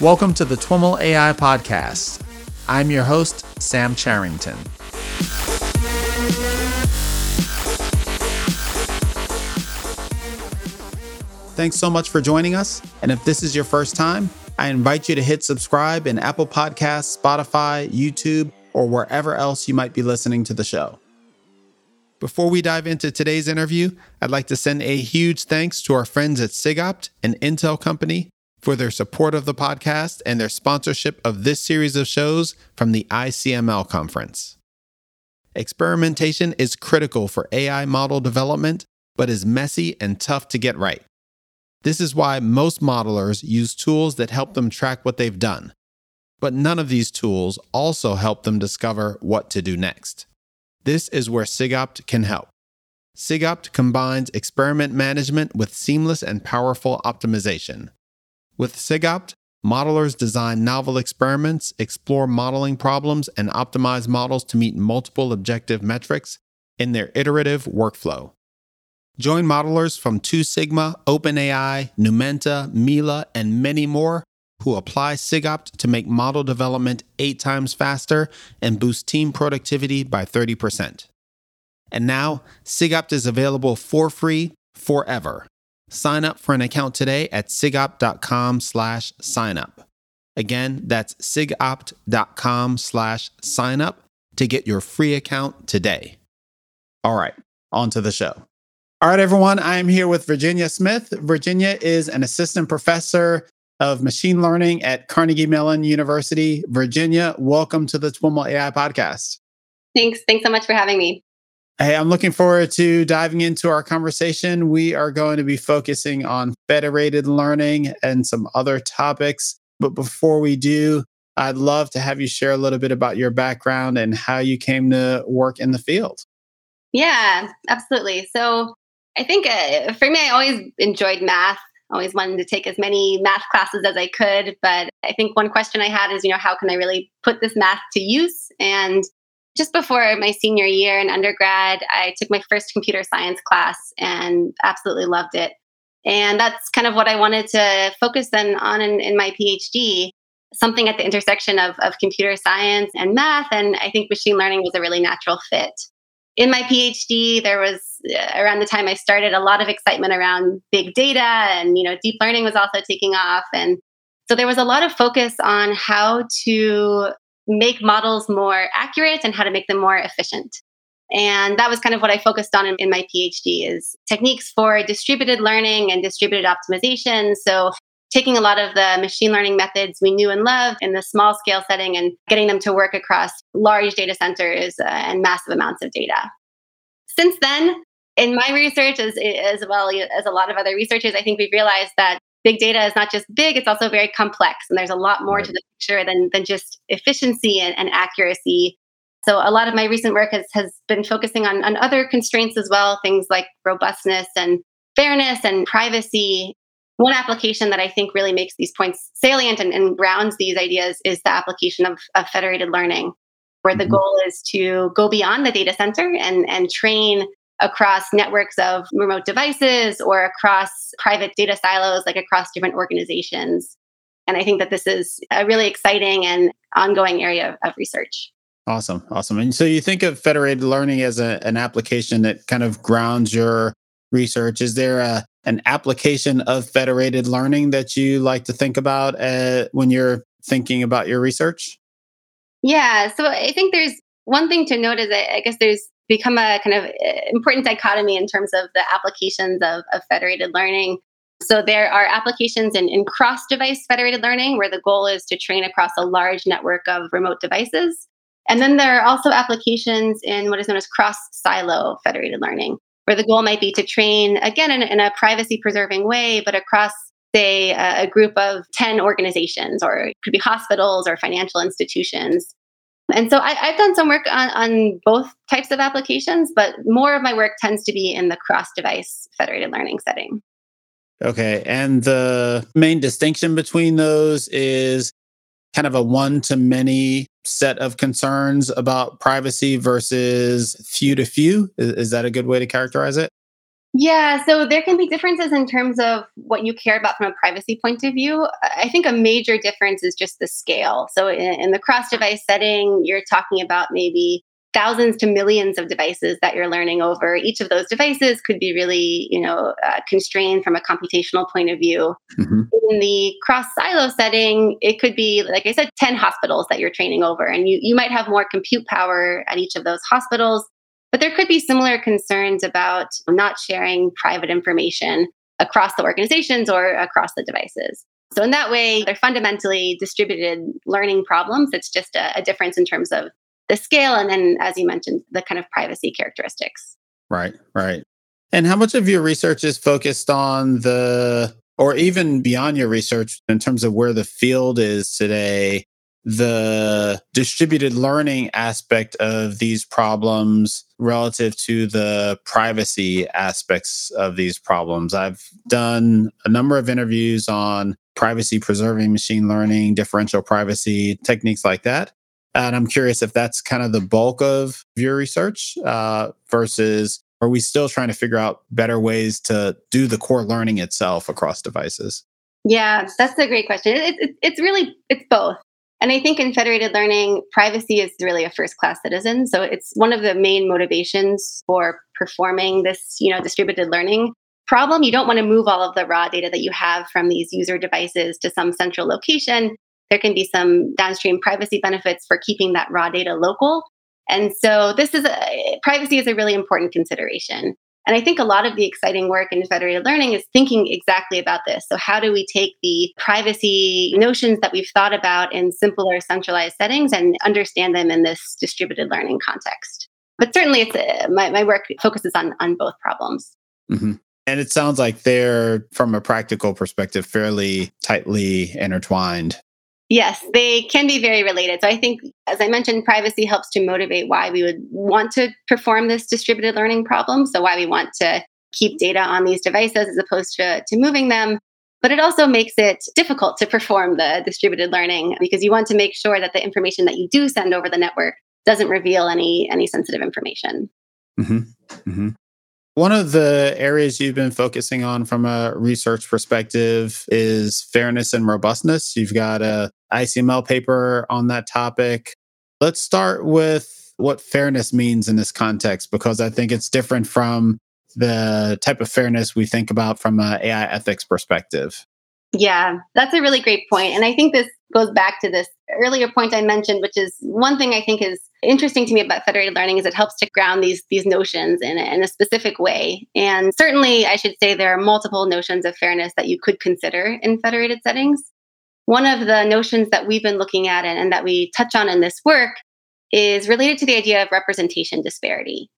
Welcome to the TWIML AI Podcast. I'm your host, Sam Charrington. Thanks so much for joining us. And if this is your first time, I invite you to hit subscribe in Apple Podcasts, Spotify, YouTube, or wherever else you might be listening to the show. Before we dive into today's interview, I'd like to send a huge thanks to our friends at SIGOPT, an Intel company for their support of the podcast and their sponsorship of this series of shows from the ICML conference. Experimentation is critical for AI model development, but is messy and tough to get right. This is why most modelers use tools that help them track what they've done. But none of these tools also help them discover what to do next. This is where SIGOPT can help. SIGOPT combines experiment management with seamless and powerful optimization. With SIGOPT, modelers design novel experiments, explore modeling problems, and optimize models to meet multiple objective metrics in their iterative workflow. Join modelers from Two Sigma, OpenAI, Numenta, Mila, and many more who apply SIGOPT to make model development eight times faster and boost team productivity by 30%. And now, SIGOPT is available for free forever. Sign up for an account today at sigopt.com slash signup. Again, that's sigopt.com slash signup to get your free account today. All right, on to the show. All right, everyone, I am here with Virginia Smith. Virginia is an assistant professor of machine learning at Carnegie Mellon University. Virginia, welcome to the TWIML AI podcast. Thanks. Thanks so much for having me. Hey, I'm looking forward to diving into our conversation. We are going to be focusing on federated learning and some other topics. But before we do, I'd love to have you share a little bit about your background and how you came to work in the field. Yeah, absolutely. So I think uh, for me, I always enjoyed math. Always wanted to take as many math classes as I could. But I think one question I had is, you know, how can I really put this math to use? And just before my senior year in undergrad, I took my first computer science class and absolutely loved it. And that's kind of what I wanted to focus then on in, in my PhD, something at the intersection of, of computer science and math. And I think machine learning was a really natural fit. In my PhD, there was uh, around the time I started a lot of excitement around big data and you know deep learning was also taking off and so there was a lot of focus on how to make models more accurate and how to make them more efficient. And that was kind of what I focused on in, in, my PhD is techniques for distributed learning and distributed optimization. So taking a lot of the machine learning methods we knew and loved in the small scale setting and getting them to work across large data centers uh, and massive amounts of data. Since then, in my research, as, as well as a lot of other researchers, I think we've realized that big data is not just big, it's also very complex. And there's a lot more right. to the picture than, than just efficiency and, and, accuracy. So a lot of my recent work has, has been focusing on, on other constraints as well, things like robustness and fairness and privacy. One application that I think really makes these points salient and, and grounds these ideas is the application of, of federated learning, where the mm-hmm. goal is to go beyond the data center and, and train across networks of remote devices or across private data silos, like across different organizations. And I think that this is a really exciting and ongoing area of, research. Awesome. Awesome. And so you think of federated learning as a, an application that kind of grounds your research. Is there a, an application of federated learning that you like to think about uh, when you're thinking about your research? Yeah. So I think there's one thing to note is that I guess there's become a kind of eh, important dichotomy in terms of the applications of, of federated learning. So there are applications in, in cross device federated learning where the goal is to train across a large network of remote devices. And then there are also applications in what is known as cross silo federated learning, where the goal might be to train, again, in, in a privacy preserving way, but across, say, a, a group of 10 organizations, or it could be hospitals or financial institutions. And so I, have done some work on, on both types of applications, but more of my work tends to be in the cross device federated learning setting. Okay. And the main distinction between those is kind of a one to many set of concerns about privacy versus few to few. Is, is, that a good way to characterize it? Yeah, so there can be differences in terms of what you care about from a privacy point of view. I think a major difference is just the scale. So in, in the cross device setting, you're talking about maybe thousands to millions of devices that you're learning over. Each of those devices could be really, you know, uh, constrained from a computational point of view. Mm-hmm. In the cross silo setting, it could be, like I said, 10 hospitals that you're training over, and you, you might have more compute power at each of those hospitals. But there could be similar concerns about not sharing private information across the organizations or across the devices. So, in that way, they're fundamentally distributed learning problems. It's just a, a difference in terms of the scale and then as you mentioned the kind of privacy characteristics right right and how much of your research is focused on the or even beyond your research in terms of where the field is today the distributed learning aspect of these problems relative to the privacy aspects of these problems. I've done a number of interviews on privacy preserving machine learning, differential privacy, techniques like that. And I'm curious if that's kind of the bulk of your research uh, versus are we still trying to figure out better ways to do the core learning itself across devices? Yeah, that's a great question. It, it, it's really it's both. And I think in federated learning, privacy is really a first class citizen. So it's one of the main motivations for performing this, you know, distributed learning problem. You don't want to move all of the raw data that you have from these user devices to some central location there can be some downstream privacy benefits for keeping that raw data local. And so this is a, privacy is a really important consideration. And I think a lot of the exciting work in federated learning is thinking exactly about this. So, how do we take the privacy notions that we've thought about in simpler centralized settings and understand them in this distributed learning context? But certainly, it's uh, my, my work focuses on, on both problems. Mm-hmm. And it sounds like they're, from a practical perspective, fairly tightly intertwined. Yes, they can be very related. So I think, as I mentioned, privacy helps to motivate why we would want to perform this distributed learning problem. So why we want to keep data on these devices as opposed to, to moving them. But it also makes it difficult to perform the distributed learning because you want to make sure that the information that you do send over the network doesn't reveal any any sensitive information. Mm-hmm. Mm-hmm. One of the areas you've been focusing on from a research perspective is fairness and robustness. You've got a ICML paper on that topic. Let's start with what fairness means in this context, because I think it's different from the type of fairness we think about from an AI ethics perspective. Yeah, that's a really great point. And I think this goes back to this earlier point I mentioned, which is one thing I think is interesting to me about federated learning is it helps to ground these these notions in a, in a specific way. And certainly, I should say there are multiple notions of fairness that you could consider in federated settings. One of the notions that we've been looking at and, and that we touch on in this work is related to the idea of representation disparity.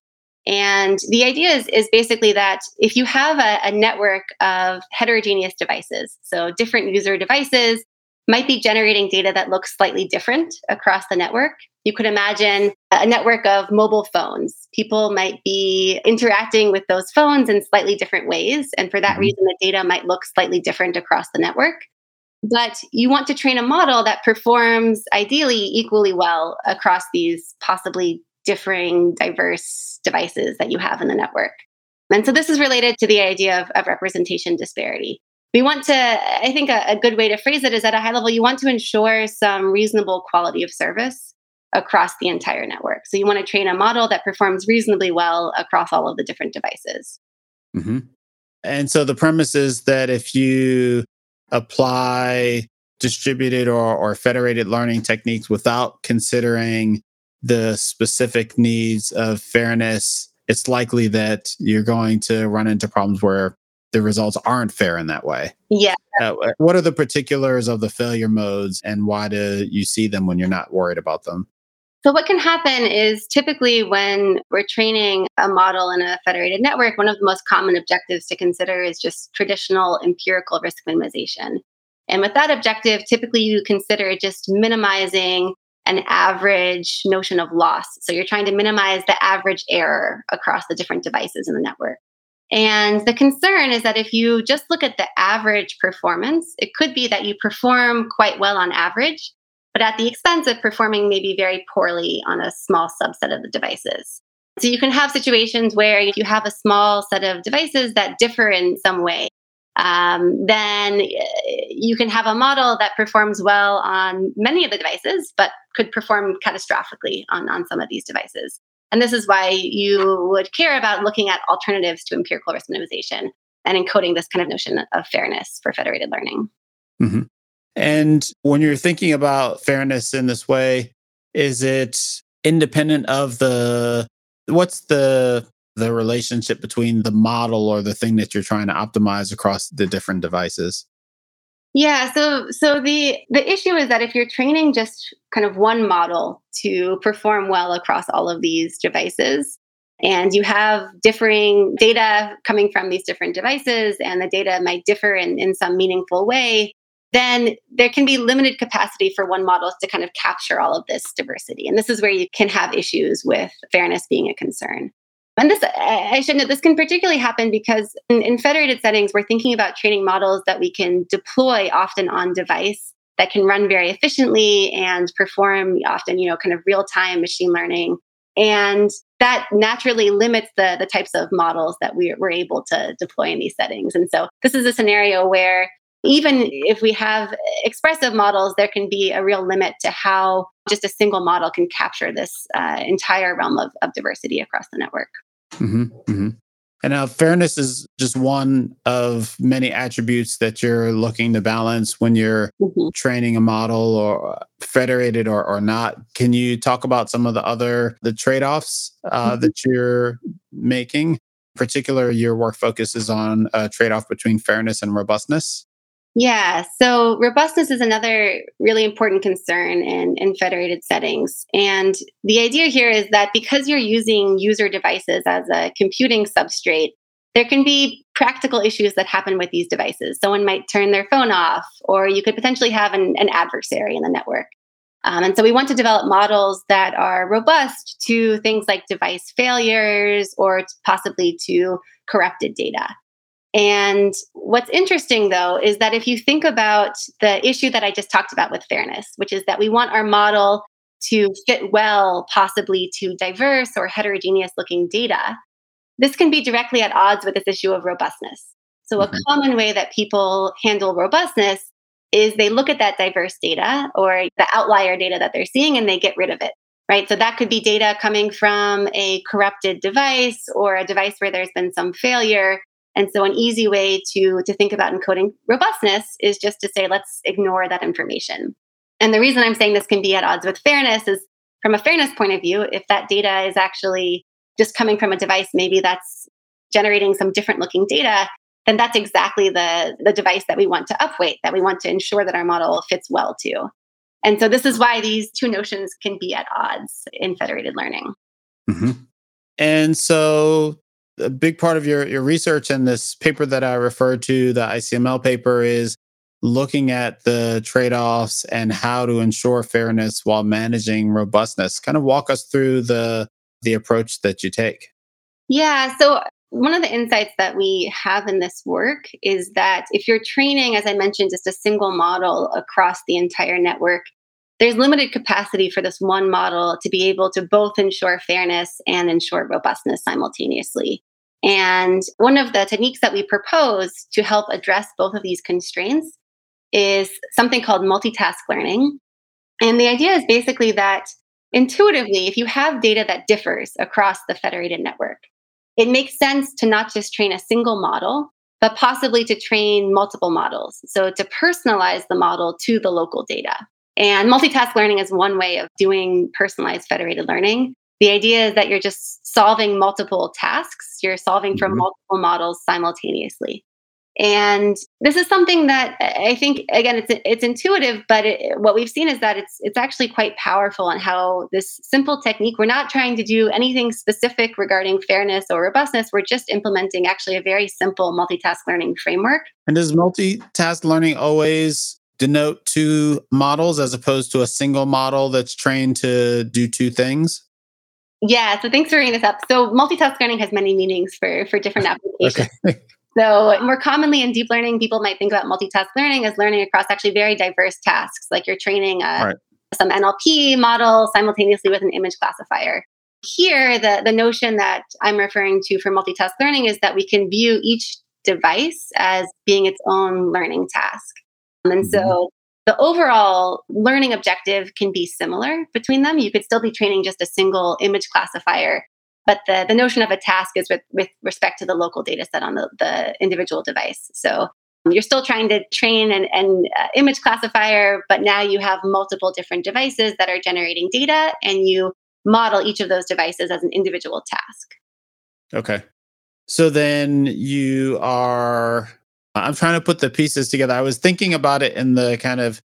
And the idea is, is basically that if you have a, a network of heterogeneous devices, so different user devices might be generating data that looks slightly different across the network. You could imagine a network of mobile phones. People might be interacting with those phones in slightly different ways. And for that mm-hmm. reason, the data might look slightly different across the network. But you want to train a model that performs ideally equally well across these possibly differing, diverse devices that you have in the network. And so this is related to the idea of, of representation disparity. We want to, I think a, a good way to phrase it is at a high level, you want to ensure some reasonable quality of service across the entire network. So you want to train a model that performs reasonably well across all of the different devices. Mm-hmm. And so the premise is that if you apply distributed or, or federated learning techniques without considering the specific needs of fairness, it's likely that you're going to run into problems where the results aren't fair in that way. Yeah. Uh, what are the particulars of the failure modes and why do you see them when you're not worried about them? So, what can happen is typically when we're training a model in a federated network, one of the most common objectives to consider is just traditional empirical risk minimization. And with that objective, typically you consider just minimizing an average notion of loss. So you're trying to minimize the average error across the different devices in the network. And the concern is that if you just look at the average performance, it could be that you perform quite well on average, but at the expense of performing maybe very poorly on a small subset of the devices. So you can have situations where if you have a small set of devices that differ in some way, um, then uh, you can have a model that performs well on many of the devices, but could perform catastrophically on, on some of these devices. And this is why you would care about looking at alternatives to empirical risk minimization and encoding this kind of notion of fairness for federated learning. Mm-hmm. And when you're thinking about fairness in this way, is it independent of the what's the the relationship between the model or the thing that you're trying to optimize across the different devices? Yeah, so so the the issue is that if you're training just kind of one model to perform well across all of these devices and you have differing data coming from these different devices and the data might differ in, in some meaningful way, then there can be limited capacity for one model to kind of capture all of this diversity. And this is where you can have issues with fairness being a concern. And this, I should note, this can particularly happen because in, in, federated settings, we're thinking about training models that we can deploy often on device that can run very efficiently and perform often, you know, kind of real time machine learning. And that naturally limits the, the types of models that we, we're able to deploy in these settings. And so this is a scenario where even if we have expressive models, there can be a real limit to how just a single model can capture this uh, entire realm of, of diversity across the network. Mm-hmm, mm-hmm. And now, fairness is just one of many attributes that you're looking to balance when you're mm-hmm. training a model or federated or, or not. Can you talk about some of the other the trade-offs uh, mm-hmm. that you're making? In particular, your work focuses on a trade-off between fairness and robustness. Yeah, so robustness is another really important concern in, in federated settings. And the idea here is that because you're using user devices as a computing substrate, there can be practical issues that happen with these devices. Someone might turn their phone off, or you could potentially have an, an adversary in the network. Um, and so we want to develop models that are robust to things like device failures or possibly to corrupted data. And what's interesting though is that if you think about the issue that I just talked about with fairness, which is that we want our model to fit well, possibly to diverse or heterogeneous looking data, this can be directly at odds with this issue of robustness. So, mm-hmm. a common way that people handle robustness is they look at that diverse data or the outlier data that they're seeing and they get rid of it, right? So, that could be data coming from a corrupted device or a device where there's been some failure and so, an easy way to, to think about encoding robustness is just to say, let's ignore that information. And the reason I'm saying this can be at odds with fairness is from a fairness point of view, if that data is actually just coming from a device, maybe that's generating some different looking data, then that's exactly the, the device that we want to upweight, that we want to ensure that our model fits well to. And so, this is why these two notions can be at odds in federated learning. Mm-hmm. And so, a big part of your, your research and this paper that I referred to, the ICML paper, is looking at the trade offs and how to ensure fairness while managing robustness. Kind of walk us through the the approach that you take. Yeah. So one of the insights that we have in this work is that if you're training, as I mentioned, just a single model across the entire network, there's limited capacity for this one model to be able to both ensure fairness and ensure robustness simultaneously. And one of the techniques that we propose to help address both of these constraints is something called multitask learning. And the idea is basically that intuitively, if you have data that differs across the federated network, it makes sense to not just train a single model, but possibly to train multiple models. So to personalize the model to the local data. And multitask learning is one way of doing personalized federated learning. The idea is that you're just solving multiple tasks, you're solving from mm-hmm. multiple models simultaneously. And this is something that I think again it's it's intuitive, but it, what we've seen is that it's it's actually quite powerful in how this simple technique. We're not trying to do anything specific regarding fairness or robustness. We're just implementing actually a very simple multitask learning framework. And does multitask learning always denote two models as opposed to a single model that's trained to do two things? Yeah, so thanks for bringing this up. So multitask learning has many meanings for for different applications. okay. So more commonly in deep learning, people might think about multitask learning as learning across actually very diverse tasks. Like you're training a, right. some NLP model simultaneously with an image classifier. Here, the, the notion that I'm referring to for multitask learning is that we can view each device as being its own learning task. And mm-hmm. so the overall learning objective can be similar between them. You could still be training just a single image classifier, but the, the notion of a task is with, with respect to the local data set on the, the individual device. So you're still trying to train an, an uh, image classifier, but now you have multiple different devices that are generating data and you model each of those devices as an individual task. Okay. So then you are I'm trying to put the pieces together. I was thinking about it in the kind of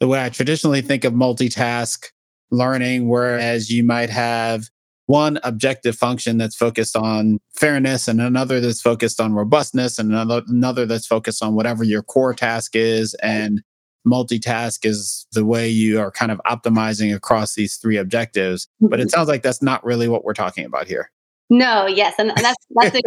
the way I traditionally think of multitask learning, whereas you might have one objective function that's focused on fairness and another that's focused on robustness and another, another that's focused on whatever your core task is. And multitask is the way you are kind of optimizing across these three objectives. But it mm-hmm. sounds like that's not really what we're talking about here. No, yes, and, and that's that's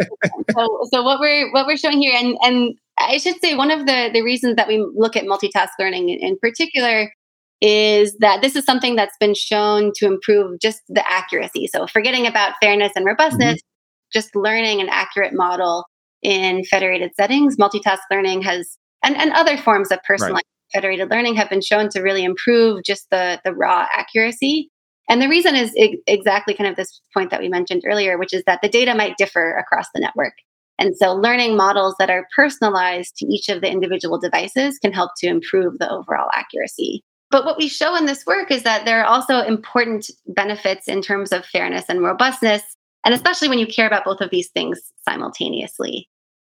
so. So what we're what we're showing here, and and I should say one of the the reasons that we look at multitask learning in, in particular is that this is something that's been shown to improve just the accuracy. So forgetting about fairness and robustness, mm-hmm. just learning an accurate model in federated settings, multitask learning has and, and other forms of personalized right. federated learning have been shown to really improve just the the raw accuracy and the reason is exactly kind of this point that we mentioned earlier, which is that the data might differ across the network. And so learning models that are personalized to each of the individual devices can help to improve the overall accuracy. But what we show in this work is that there are also important benefits in terms of fairness and robustness, and especially when you care about both of these things simultaneously.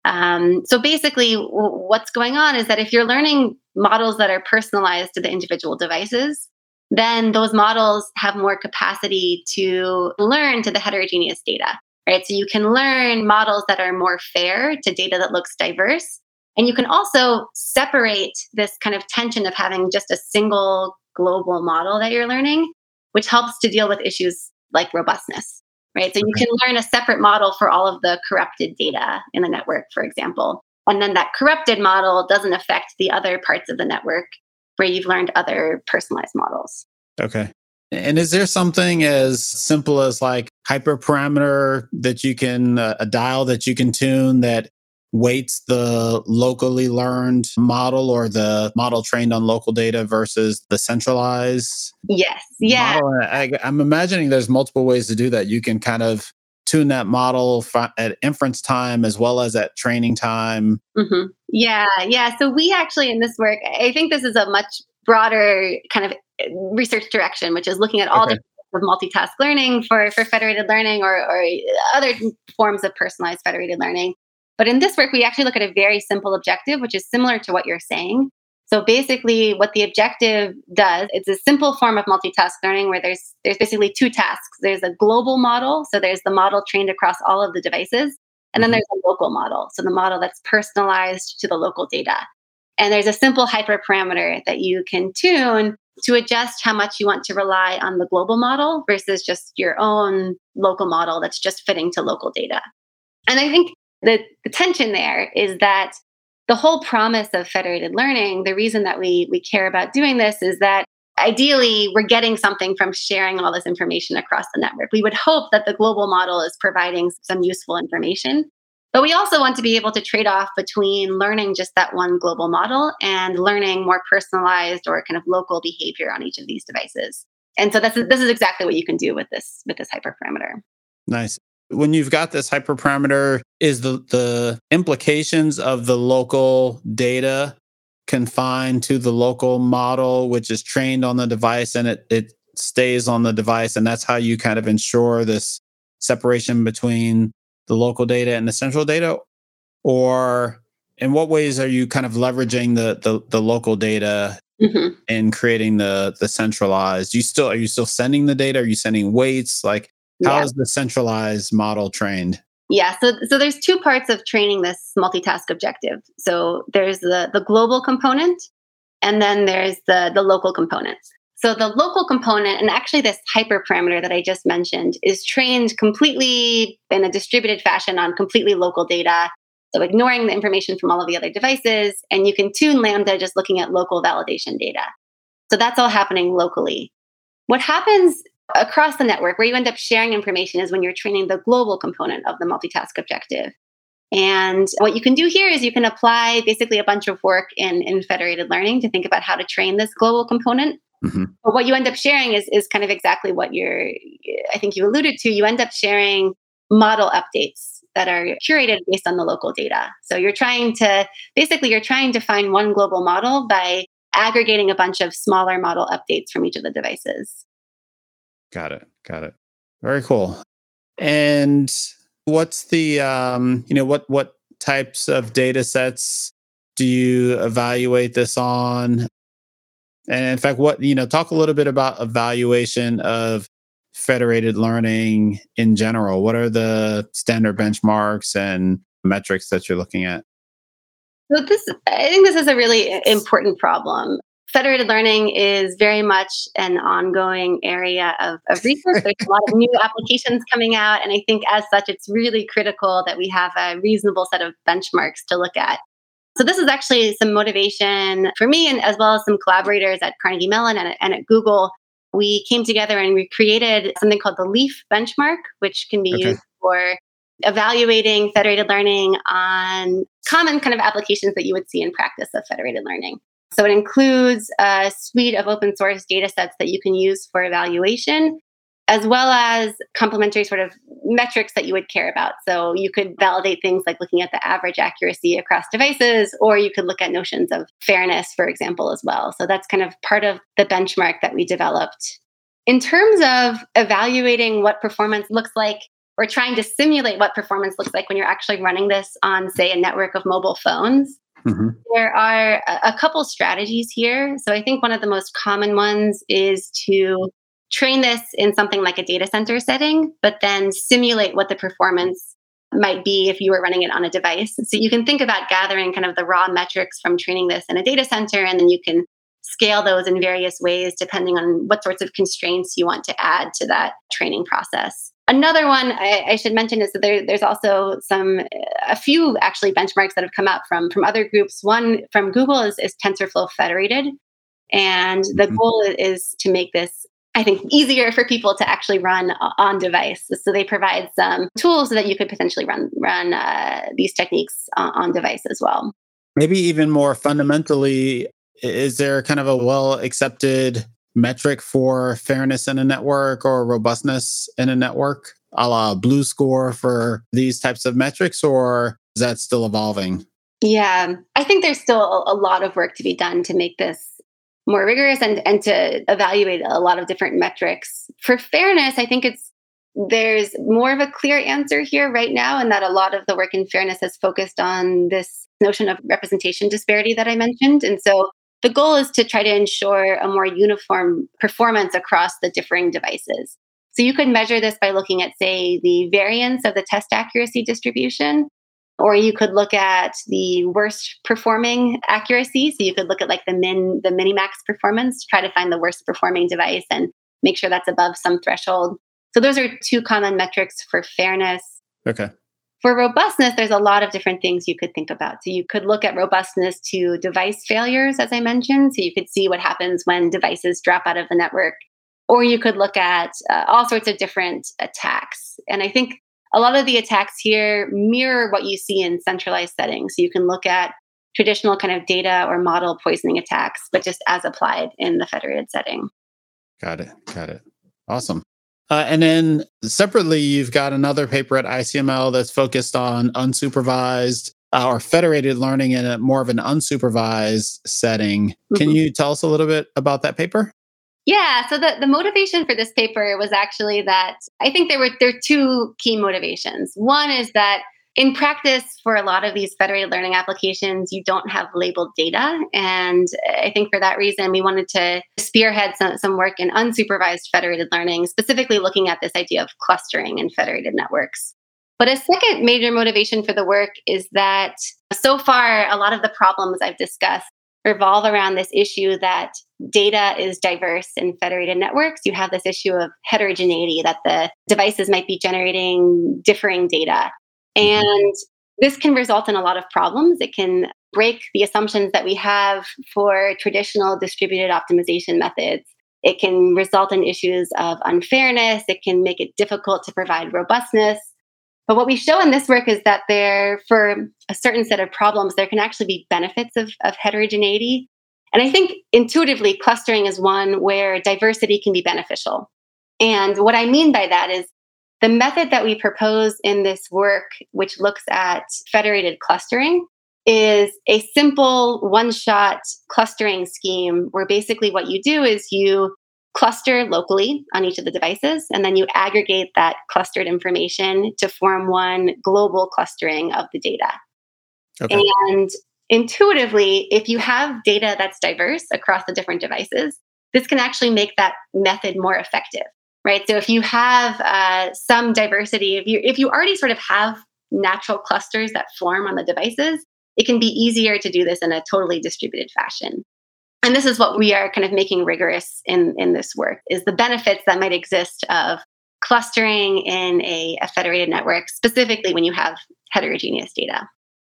Um, so basically, w- what's going on is that if you're learning models that are personalized to the individual devices, then those models have more capacity to learn to the heterogeneous data, right? So you can learn models that are more fair to data that looks diverse. And you can also separate this kind of tension of having just a single global model that you're learning, which helps to deal with issues like robustness, right? So you can learn a separate model for all of the corrupted data in the network, for example. And then that corrupted model doesn't affect the other parts of the network where you've learned other personalized models. Okay. And is there something as simple as like hyperparameter that you can, uh, a dial that you can tune that weights the locally learned model or the model trained on local data versus the centralized? Yes. Yeah. I, I'm imagining there's multiple ways to do that. You can kind of tune that model at inference time as well as at training time. Mm-hmm. Yeah, yeah. So we actually in this work, I think this is a much broader kind of eh, research direction, which is looking at all okay. the of multitask learning for for federated learning or, or other forms of personalized federated learning. But in this work, we actually look at a very simple objective, which is similar to what you're saying. So basically, what the objective does, it's a simple form of multitask learning where there's there's basically two tasks. There's a global model, so there's the model trained across all of the devices, and then mm-hmm. there's a local model, so the model that's personalized to the local data. And there's a simple hyperparameter that you can tune to adjust how much you want to rely on the global model versus just your own local model that's just fitting to local data. And I think the, the tension there is that the whole promise of federated learning, the reason that we we care about doing this is that ideally we're getting something from sharing all this information across the network. We would hope that the global model is providing some useful information. But we also want to be able to trade off between learning just that one global model and learning more personalized or kind of local behavior on each of these devices. And so this is this is exactly what you can do with this with this hyperparameter. Nice when you've got this hyperparameter, is the the implications of the local data confined to the local model, which is trained on the device and it it stays on the device, and that's how you kind of ensure this separation between the local data and the central data, or in what ways are you kind of leveraging the the, the local data mm-hmm. and creating the the centralized? You still are you still sending the data? Are you sending weights? Like how yeah. is the centralized model trained? Yeah, so so there's two parts of training this multitask objective. So there's the the global component, and then there's the the local component. So the local component, and actually this hyperparameter that I just mentioned, is trained completely in a distributed fashion on completely local data. So ignoring the information from all of the other devices, and you can tune Lambda just looking at local validation data. So that's all happening locally. What happens across the network where you end up sharing information is when you're training the global component of the multitask objective. And what you can do here is you can apply basically a bunch of work in, in federated learning to think about how to train this global component. Mm-hmm. But what you end up sharing is, is kind of exactly what you're, I think you alluded to. You end up sharing model updates that are curated based on the local data. So you're trying to, basically, you're trying to find one global model by aggregating a bunch of smaller model updates from each of the devices. Got it. Got it. Very cool. And what's the um, you know, what what types of data sets do you evaluate this on? And in fact, what, you know, talk a little bit about evaluation of federated learning in general. What are the standard benchmarks and metrics that you're looking at? So this I think this is a really important problem federated learning is very much an ongoing area of, of research. There's a lot of new applications coming out. And I think as such, it's really critical that we have a reasonable set of benchmarks to look at. So this is actually some motivation for me and as well as some collaborators at Carnegie Mellon and, and at Google. We came together and we created something called the LEAF benchmark, which can be okay. used for evaluating federated learning on common kind of applications that you would see in practice of federated learning. So it includes a suite of open source data sets that you can use for evaluation, as well as complementary sort of metrics that you would care about. So you could validate things like looking at the average accuracy across devices, or you could look at notions of fairness, for example, as well. So that's kind of part of the benchmark that we developed. In terms of evaluating what performance looks like, or trying to simulate what performance looks like when you're actually running this on, say, a network of mobile phones, Mm-hmm. There are a couple strategies here. So I think one of the most common ones is to train this in something like a data center setting, but then simulate what the performance might be if you were running it on a device. So you can think about gathering kind of the raw metrics from training this in a data center, and then you can scale those in various ways depending on what sorts of constraints you want to add to that training process. Another one I, I, should mention is that there, there's also some, a few actually benchmarks that have come out from from other groups. One from Google is, is TensorFlow federated, and the mm-hmm. goal is to make this, I think, easier for people to actually run on device. So they provide some tools so that you could potentially run run uh, these techniques on, on device as well. Maybe even more fundamentally, is there kind of a well accepted metric for fairness in a network or robustness in a network, a la BLEU Score for these types of metrics, or is that still evolving? Yeah, I think there's still a lot of work to be done to make this more rigorous and, and to evaluate a lot of different metrics. For fairness, I think it's there's more of a clear answer here right now, and that a lot of the work in fairness has focused on this notion of representation disparity that I mentioned. And so the goal is to try to ensure a more uniform performance across the differing devices. So you could measure this by looking at, say, the variance of the test accuracy distribution, or you could look at the worst performing accuracy. So you could look at like the min, the minimax performance, try to find the worst performing device and make sure that's above some threshold. So those are two common metrics for fairness. Okay. For robustness, there's a lot of different things you could think about. So you could look at robustness to device failures, as I mentioned. So you could see what happens when devices drop out of the network. Or you could look at uh, all sorts of different attacks. And I think a lot of the attacks here mirror what you see in centralized settings. So you can look at traditional kind of data or model poisoning attacks, but just as applied in the federated setting. Got it. Got it. Awesome. Uh, and then separately, you've got another paper at ICML that's focused on unsupervised uh, or federated learning in a more of an unsupervised setting. Mm-hmm. Can you tell us a little bit about that paper? Yeah, so the, the motivation for this paper was actually that I think there were there are two key motivations. One is that in practice, for a lot of these federated learning applications, you don't have labeled data. And I think for that reason, we wanted to spearhead some, some work in unsupervised federated learning, specifically looking at this idea of clustering in federated networks. But a second major motivation for the work is that so far, a lot of the problems I've discussed revolve around this issue that data is diverse in federated networks. You have this issue of heterogeneity, that the devices might be generating differing data. Mm-hmm. And this can result in a lot of problems. It can break the assumptions that we have for traditional distributed optimization methods. It can result in issues of unfairness. It can make it difficult to provide robustness. But what we show in this work is that there, for a certain set of problems, there can actually be benefits of, of heterogeneity. And I think intuitively, clustering is one where diversity can be beneficial. And what I mean by that is the method that we propose in this work, which looks at federated clustering, is a simple one shot clustering scheme where basically what you do is you cluster locally on each of the devices and then you aggregate that clustered information to form one global clustering of the data. Okay. And intuitively, if you have data that's diverse across the different devices, this can actually make that method more effective, right? So if you have uh, some diversity, if you if you already sort of have natural clusters that form on the devices, it can be easier to do this in a totally distributed fashion. And this is what we are kind of making rigorous in, in this work is the benefits that might exist of clustering in a, a federated network, specifically when you have heterogeneous data.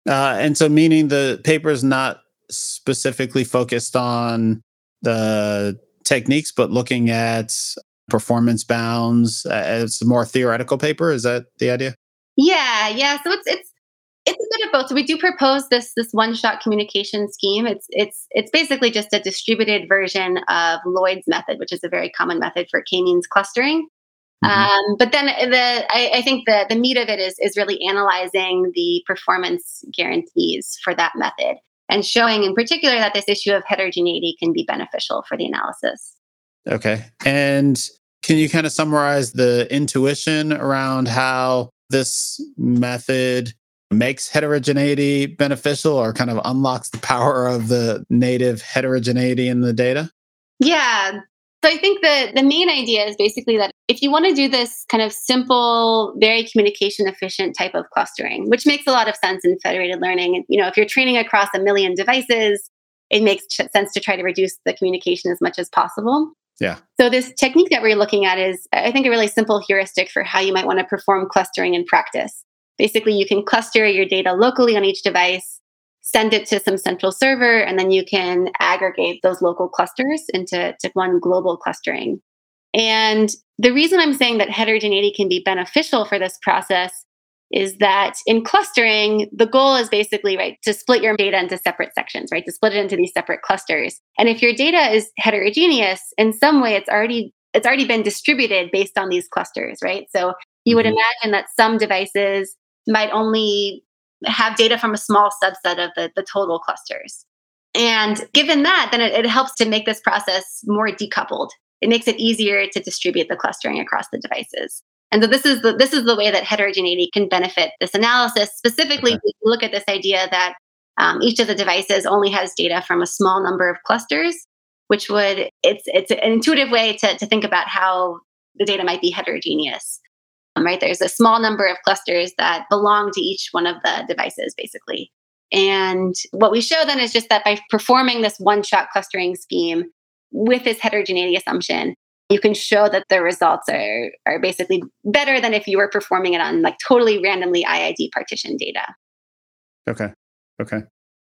Uh, and so meaning the paper is not specifically focused on the techniques, but looking at performance bounds as a more theoretical paper. Is that the idea? Yeah, yeah. So it's it's it's a bit of both. So we do propose this this one shot communication scheme. It's it's it's basically just a distributed version of Lloyd's method, which is a very common method for k-means clustering. Mm-hmm. Um, but then the I, I, think the the meat of it is is really analyzing the performance guarantees for that method and showing in particular that this issue of heterogeneity can be beneficial for the analysis. Okay, and can you kind of summarize the intuition around how this method makes heterogeneity beneficial or kind of unlocks the power of the native heterogeneity in the data? Yeah. So I think the the main idea is basically that if you want to do this kind of simple, very communication efficient type of clustering, which makes a lot of sense in federated learning, you know, if you're training across a million devices, it makes sense to try to reduce the communication as much as possible. Yeah. So this technique that we're looking at is I think a really simple heuristic for how you might want to perform clustering in practice. Basically, you can cluster your data locally on each device, send it to some central server, and then you can aggregate those local clusters into one global clustering. And the reason I'm saying that heterogeneity can be beneficial for this process is that in clustering, the goal is basically right to split your data into separate sections, right? To split it into these separate clusters. And if your data is heterogeneous, in some way it's already it's already been distributed based on these clusters, right? So you would mm-hmm. imagine that some devices might only have data from a small subset of the, the total clusters. And given that, then it, it helps to make this process more decoupled. It makes it easier to distribute the clustering across the devices. And so this is the this is the way that heterogeneity can benefit this analysis. Specifically, okay. we look at this idea that um, each of the devices only has data from a small number of clusters, which would it's it's an intuitive way to, to think about how the data might be heterogeneous right? There's a small number of clusters that belong to each one of the devices, basically. And what we show then is just that by performing this one shot clustering scheme with this heterogeneity assumption, you can show that the results are, are basically better than if you were performing it on like totally randomly IID partition data. Okay. Okay.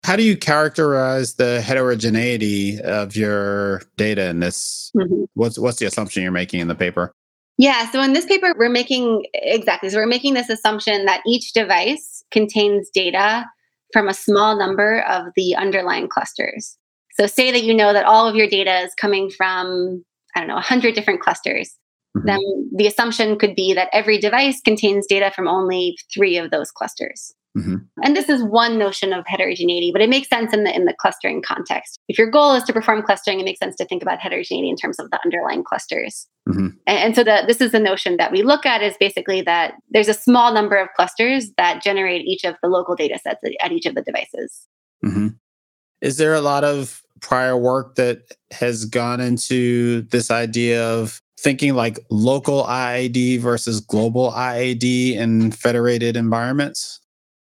How do you characterize the heterogeneity of your data in this? Mm-hmm. What's what's the assumption you're making in the paper? Yeah. So in this paper, we're making exactly. So we're making this assumption that each device contains data from a small number of the underlying clusters. So say that you know that all of your data is coming from, I don't know, 100 different clusters. Mm-hmm. Then the assumption could be that every device contains data from only three of those clusters. Mm-hmm. And this is one notion of heterogeneity, but it makes sense in the in the clustering context. If your goal is to perform clustering, it makes sense to think about heterogeneity in terms of the underlying clusters. Mm-hmm. And, and, so the, this is the notion that we look at is basically that there's a small number of clusters that generate each of the local data sets at each of the devices. Mm-hmm. Is there a lot of prior work that has gone into this idea of thinking like local IID versus global IID in federated environments?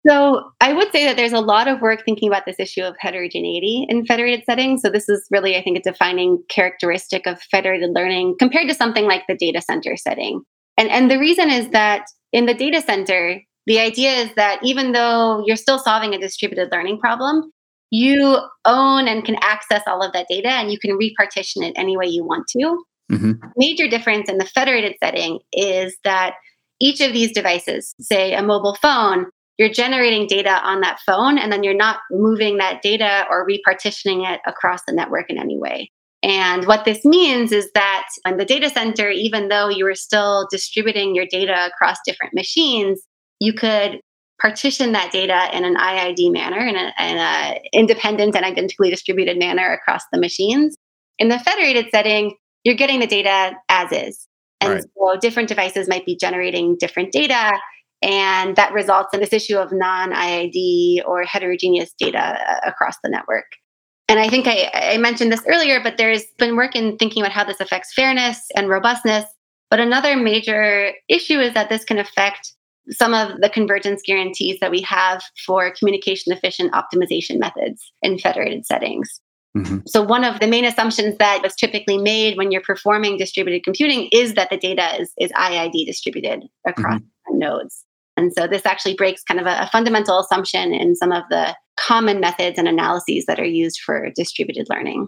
So I would say that there's a lot of work thinking about this issue of heterogeneity in federated settings. So this is really, I think, a defining characteristic of federated learning compared to something like the data center setting. And, and the reason is that in the data center, the idea is that even though you're still solving a distributed learning problem, you own and can access all of that data and you can repartition it any way you want to. Mm-hmm. Major difference in the federated setting is that each of these devices, say a mobile phone, you're generating data on that phone and then you're not moving that data or repartitioning it across the network in any way. And what this means is that in the data center, even though you are still distributing your data across different machines, you could partition that data in an IID manner, in an independent and identically distributed manner across the machines. In the federated setting, you're getting the data as is. And right. so different devices might be generating different data. And that results in this issue of non IID or heterogeneous data uh, across the network. And I think I, I, mentioned this earlier, but there's been work in thinking about how this affects fairness and robustness. But another major issue is that this can affect some of the convergence guarantees that we have for communication efficient optimization methods in federated settings. Mm-hmm. So, one of the main assumptions that is typically made when you're performing distributed computing is that the data is, is IID distributed across mm-hmm. nodes. And so, this actually breaks kind of a, a fundamental assumption in some of the common methods and analyses that are used for distributed learning.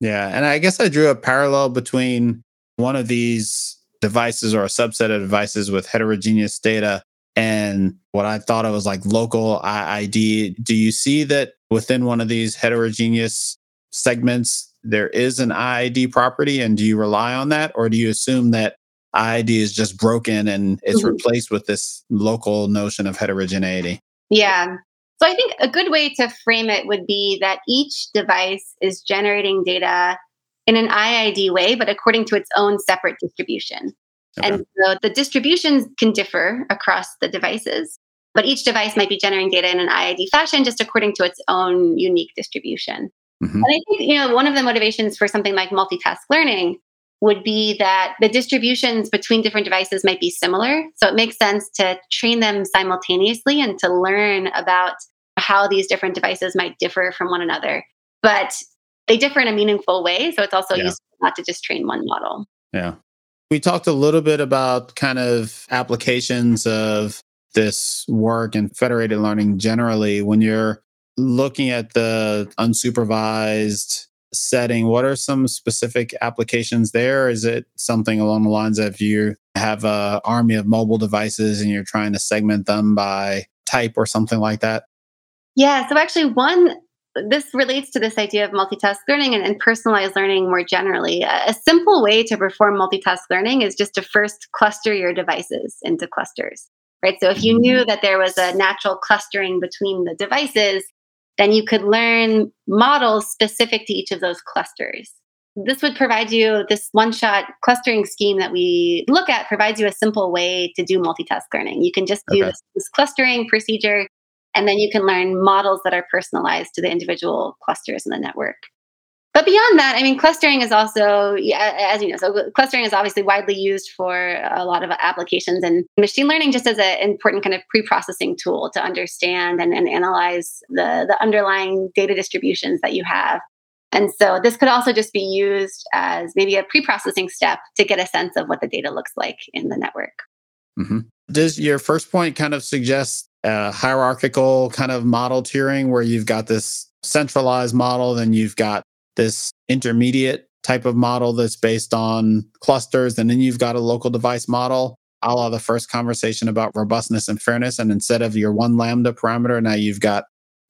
Yeah. And I guess I drew a parallel between one of these devices or a subset of devices with heterogeneous data and what I thought of was like local IID. Do you see that within one of these heterogeneous segments, there is an IID property? And do you rely on that? Or do you assume that IID is just broken and it's mm-hmm. replaced with this local notion of heterogeneity? Yeah. So I think a good way to frame it would be that each device is generating data in an IID way, but according to its own separate distribution. Okay. And so the distributions can differ across the devices, but each device might be generating data in an IID fashion just according to its own unique distribution. Mm-hmm. And I think, you know, one of the motivations for something like multitask learning would be that the distributions between different devices might be similar. So it makes sense to train them simultaneously and to learn about how these different devices might differ from one another. But they differ in a meaningful way. So it's also yeah. useful not to just train one model. Yeah. We talked a little bit about kind of applications of this work and federated learning generally. When you're looking at the unsupervised setting, what are some specific applications there? Is it something along the lines of you have a army of mobile devices and you're trying to segment them by type or something like that? Yeah, so actually one this relates to this idea of multitask learning and, and personalized learning more generally. A, simple way to perform multitask learning is just to first cluster your devices into clusters, right? So if you knew mm-hmm. that there was a natural clustering between the devices, then you could learn models specific to each of those clusters. This would provide you this one shot clustering scheme that we look at provides you a simple way to do multitask learning. You can just do okay. this, this clustering procedure and then you can learn models that are personalized to the individual clusters in the network. But beyond that, I mean, clustering is also, as you know, so clustering is obviously widely used for a lot of applications and machine learning just as an important kind of pre-processing tool to understand and, and analyze the, the underlying data distributions that you have. And so this could also just be used as maybe a pre-processing step to get a sense of what the data looks like in the network. Mm-hmm. Does your first point kind of suggest a hierarchical kind of model tiering where you've got this centralized model, then you've got this intermediate type of model that's based on clusters, and then you've got a local device model, a la the first conversation about robustness and fairness. And instead of your one lambda parameter, now you've got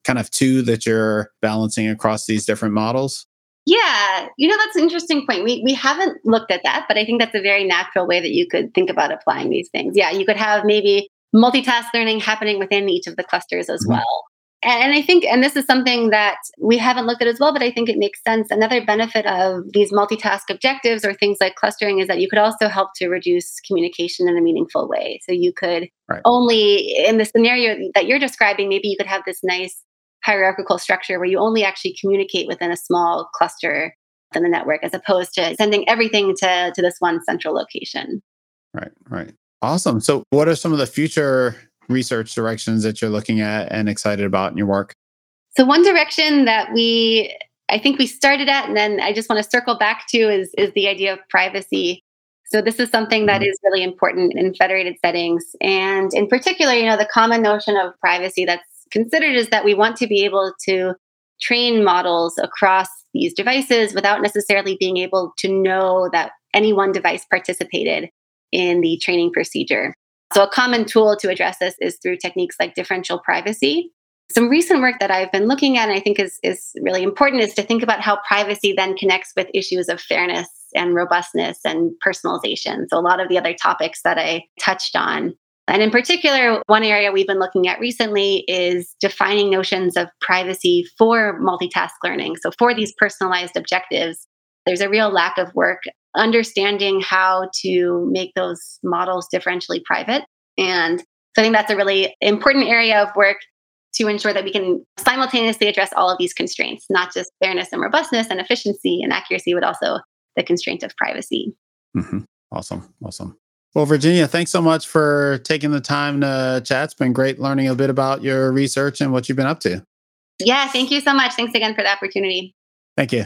kind of two that you're balancing across these different models. Yeah, you know that's an interesting point. We we haven't looked at that, but I think that's a very natural way that you could think about applying these things. Yeah, you could have maybe multitask learning happening within each of the clusters as mm-hmm. well. And I think, and this is something that we haven't looked at as well, but I think it makes sense. Another benefit of these multitask objectives or things like clustering is that you could also help to reduce communication in a meaningful way. So you could right. only, in the scenario that you're describing, maybe you could have this nice hierarchical structure where you only actually communicate within a small cluster in the network as opposed to sending everything to, to this one central location. Right, right. Awesome. So, what are some of the future research directions that you're looking at and excited about in your work? So, one direction that we, I think we started at, and then I just want to circle back to is, is the idea of privacy. So, this is something that mm-hmm. really important in federated settings. And in particular, you know, the common notion of privacy that's considered is that we want to be able to train models across these devices without necessarily being able to know that any one device participated in the training procedure. So, a common tool to address this is through techniques like differential privacy. Some recent work that I've been looking at and I think is, is really important is to think about how privacy then connects with issues of fairness and robustness and personalization. So, a lot of the other topics that I touched on. And in particular, one area we've been looking at recently is defining notions of privacy for multitask learning. So, for these personalized objectives, there's a real lack of work understanding how to make those models differentially private. And so I think that's a really important area of work to ensure that we can simultaneously address all of these constraints, not just fairness and robustness and efficiency and accuracy, but also the constraint of privacy. Mm-hmm. Awesome. Awesome. Well, Virginia, thanks so much for taking the time to chat. It's been great learning a bit about your research and what you've been up to. Yeah, thank you so much. Thanks again for the opportunity. Thank you.